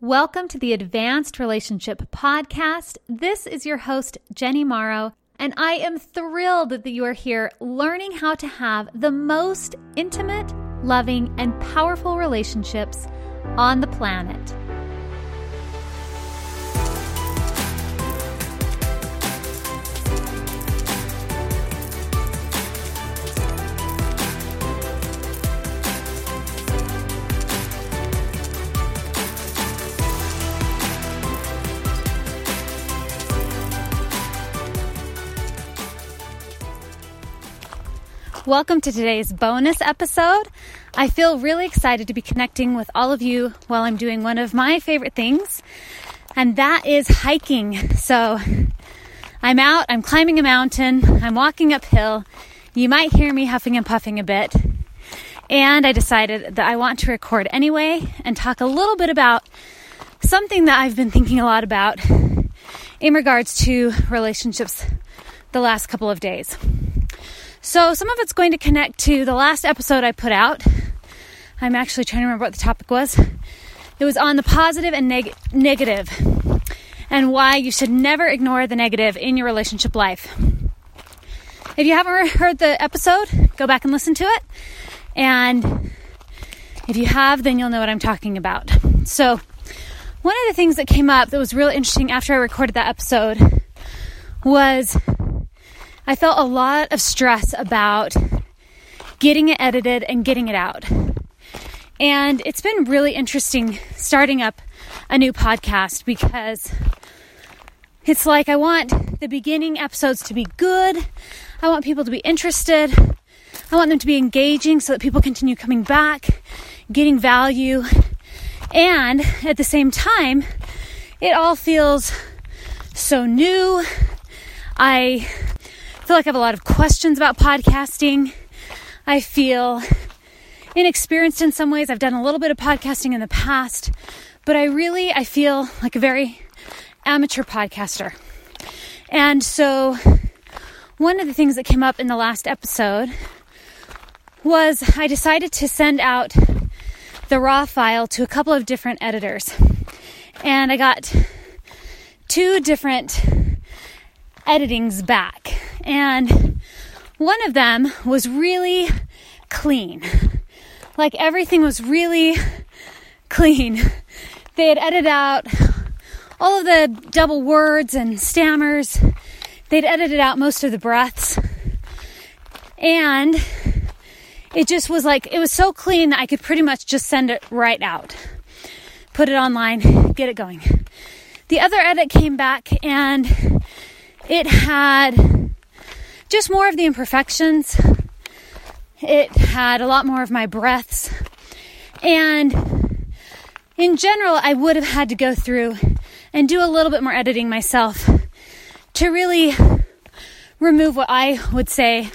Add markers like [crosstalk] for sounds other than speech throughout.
Welcome to the Advanced Relationship Podcast. This is your host, Jenny Morrow, and I am thrilled that you are here learning how to have the most intimate, loving, and powerful relationships on the planet. Welcome to today's bonus episode. I feel really excited to be connecting with all of you while I'm doing one of my favorite things, and that is hiking. So I'm out, I'm climbing a mountain, I'm walking uphill. You might hear me huffing and puffing a bit. And I decided that I want to record anyway and talk a little bit about something that I've been thinking a lot about in regards to relationships the last couple of days. So some of it's going to connect to the last episode I put out. I'm actually trying to remember what the topic was. It was on the positive and neg- negative and why you should never ignore the negative in your relationship life. If you haven't heard the episode, go back and listen to it. And if you have, then you'll know what I'm talking about. So, one of the things that came up that was really interesting after I recorded that episode was I felt a lot of stress about getting it edited and getting it out. And it's been really interesting starting up a new podcast because it's like I want the beginning episodes to be good. I want people to be interested. I want them to be engaging so that people continue coming back, getting value. And at the same time, it all feels so new. I feel like I have a lot of questions about podcasting. I feel inexperienced in some ways. I've done a little bit of podcasting in the past, but I really I feel like a very amateur podcaster. And so one of the things that came up in the last episode was I decided to send out the raw file to a couple of different editors. And I got two different editings back. And one of them was really clean. Like everything was really clean. They had edited out all of the double words and stammers. They'd edited out most of the breaths. And it just was like, it was so clean that I could pretty much just send it right out. Put it online, get it going. The other edit came back and it had just more of the imperfections. It had a lot more of my breaths. And in general, I would have had to go through and do a little bit more editing myself to really remove what I would say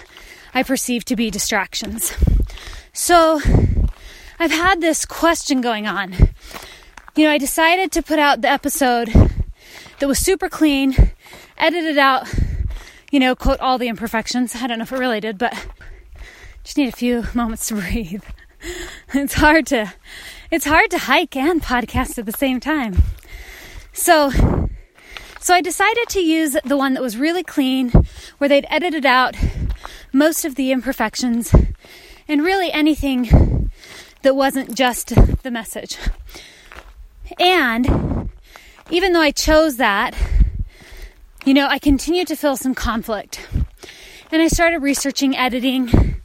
I perceive to be distractions. So I've had this question going on. You know, I decided to put out the episode that was super clean edited out, you know, quote all the imperfections. I don't know if it really did, but just need a few moments to breathe. [laughs] It's hard to it's hard to hike and podcast at the same time. So so I decided to use the one that was really clean, where they'd edited out most of the imperfections and really anything that wasn't just the message. And even though I chose that, you know, I continued to feel some conflict. And I started researching editing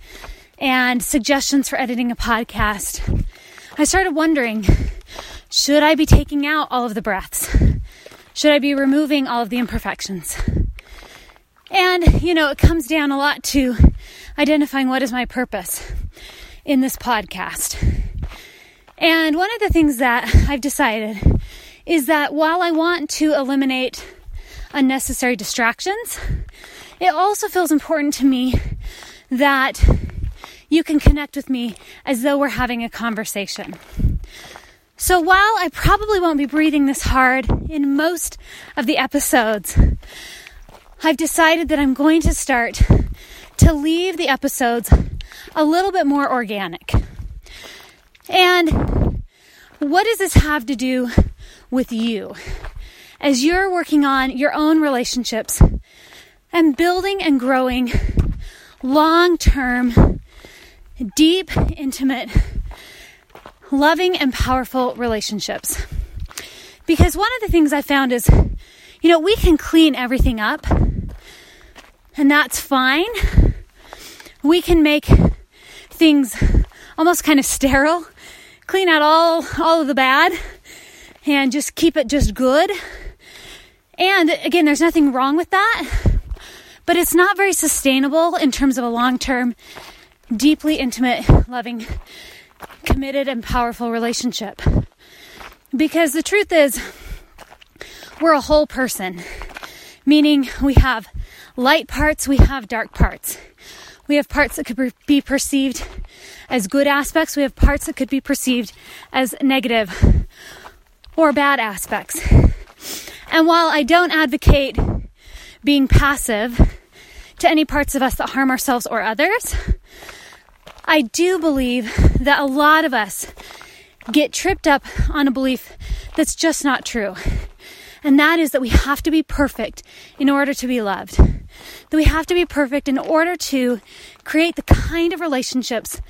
and suggestions for editing a podcast. I started wondering should I be taking out all of the breaths? Should I be removing all of the imperfections? And, you know, it comes down a lot to identifying what is my purpose in this podcast. And one of the things that I've decided is that while I want to eliminate unnecessary distractions. It also feels important to me that you can connect with me as though we're having a conversation. So while I probably won't be breathing this hard in most of the episodes, I've decided that I'm going to start to leave the episodes a little bit more organic. And what does this have to do with you? As you're working on your own relationships and building and growing long term, deep, intimate, loving, and powerful relationships. Because one of the things I found is, you know, we can clean everything up, and that's fine. We can make things almost kind of sterile, clean out all, all of the bad, and just keep it just good. And again, there's nothing wrong with that, but it's not very sustainable in terms of a long term, deeply intimate, loving, committed, and powerful relationship. Because the truth is, we're a whole person, meaning we have light parts, we have dark parts. We have parts that could be perceived as good aspects, we have parts that could be perceived as negative or bad aspects. And while I don't advocate being passive to any parts of us that harm ourselves or others, I do believe that a lot of us get tripped up on a belief that's just not true. And that is that we have to be perfect in order to be loved. That we have to be perfect in order to create the kind of relationships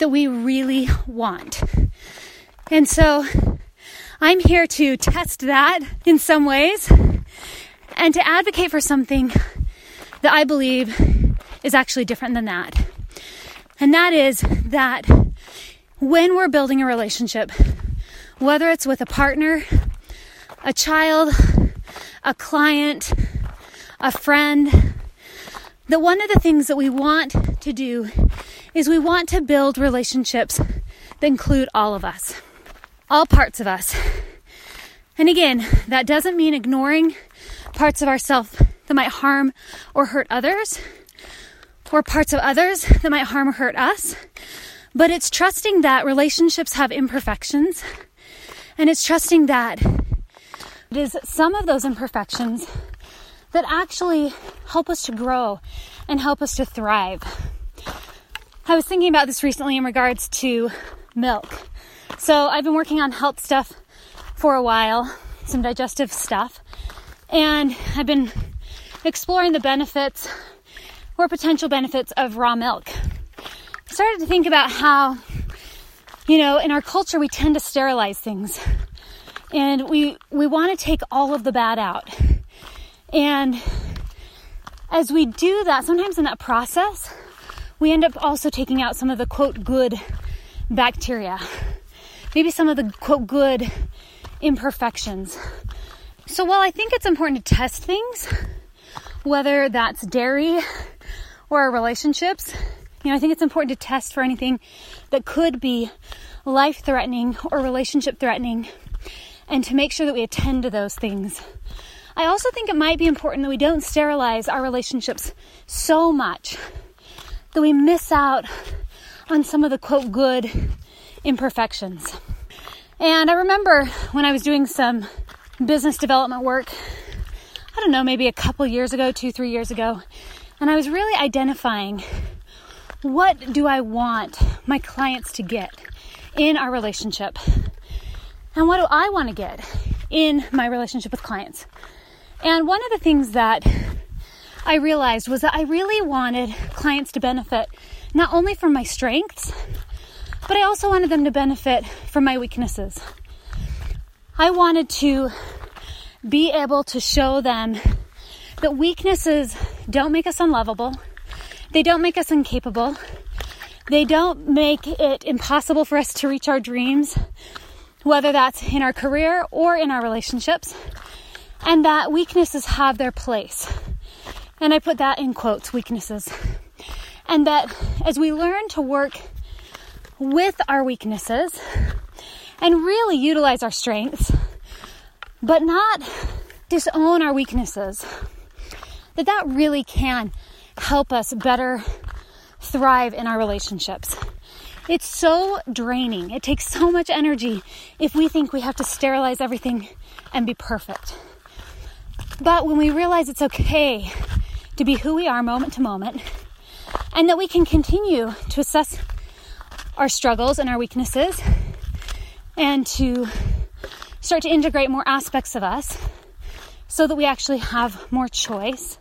that we really want. And so I'm here to test that in some ways and to advocate for something that I believe is actually different than that. And that is that when we're building a relationship, whether it's with a partner, a child, a client, a friend, that one of the things that we want to do is we want to build relationships that include all of us, all parts of us. And again, that doesn't mean ignoring parts of ourselves that might harm or hurt others or parts of others that might harm or hurt us. But it's trusting that relationships have imperfections. And it's trusting that it is some of those imperfections that actually help us to grow and help us to thrive. I was thinking about this recently in regards to milk. So I've been working on health stuff for a while, some digestive stuff, and I've been exploring the benefits or potential benefits of raw milk. I started to think about how, you know, in our culture we tend to sterilize things. And we we want to take all of the bad out. And as we do that, sometimes in that process, we end up also taking out some of the quote good bacteria. Maybe some of the quote good imperfections. So while I think it's important to test things, whether that's dairy or relationships. You know, I think it's important to test for anything that could be life threatening or relationship threatening and to make sure that we attend to those things. I also think it might be important that we don't sterilize our relationships so much that we miss out on some of the quote good imperfections. And I remember when I was doing some business development work, I don't know, maybe a couple years ago, two, three years ago, and I was really identifying what do I want my clients to get in our relationship? And what do I want to get in my relationship with clients? And one of the things that I realized was that I really wanted clients to benefit not only from my strengths, but I also wanted them to benefit from my weaknesses. I wanted to be able to show them that weaknesses don't make us unlovable. They don't make us incapable. They don't make it impossible for us to reach our dreams, whether that's in our career or in our relationships. And that weaknesses have their place. And I put that in quotes, weaknesses. And that as we learn to work with our weaknesses and really utilize our strengths, but not disown our weaknesses, that that really can help us better thrive in our relationships. It's so draining. It takes so much energy if we think we have to sterilize everything and be perfect. But when we realize it's okay to be who we are moment to moment, and that we can continue to assess our struggles and our weaknesses, and to start to integrate more aspects of us so that we actually have more choice,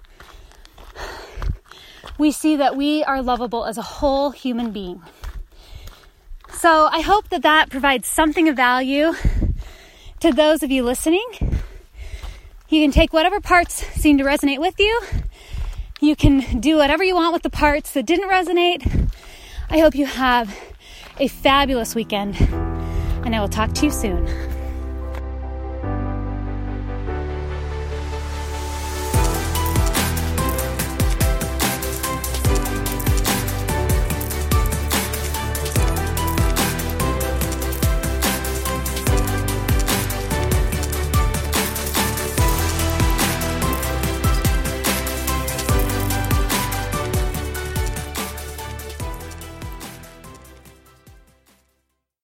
we see that we are lovable as a whole human being. So I hope that that provides something of value to those of you listening. You can take whatever parts seem to resonate with you. You can do whatever you want with the parts that didn't resonate. I hope you have a fabulous weekend, and I will talk to you soon.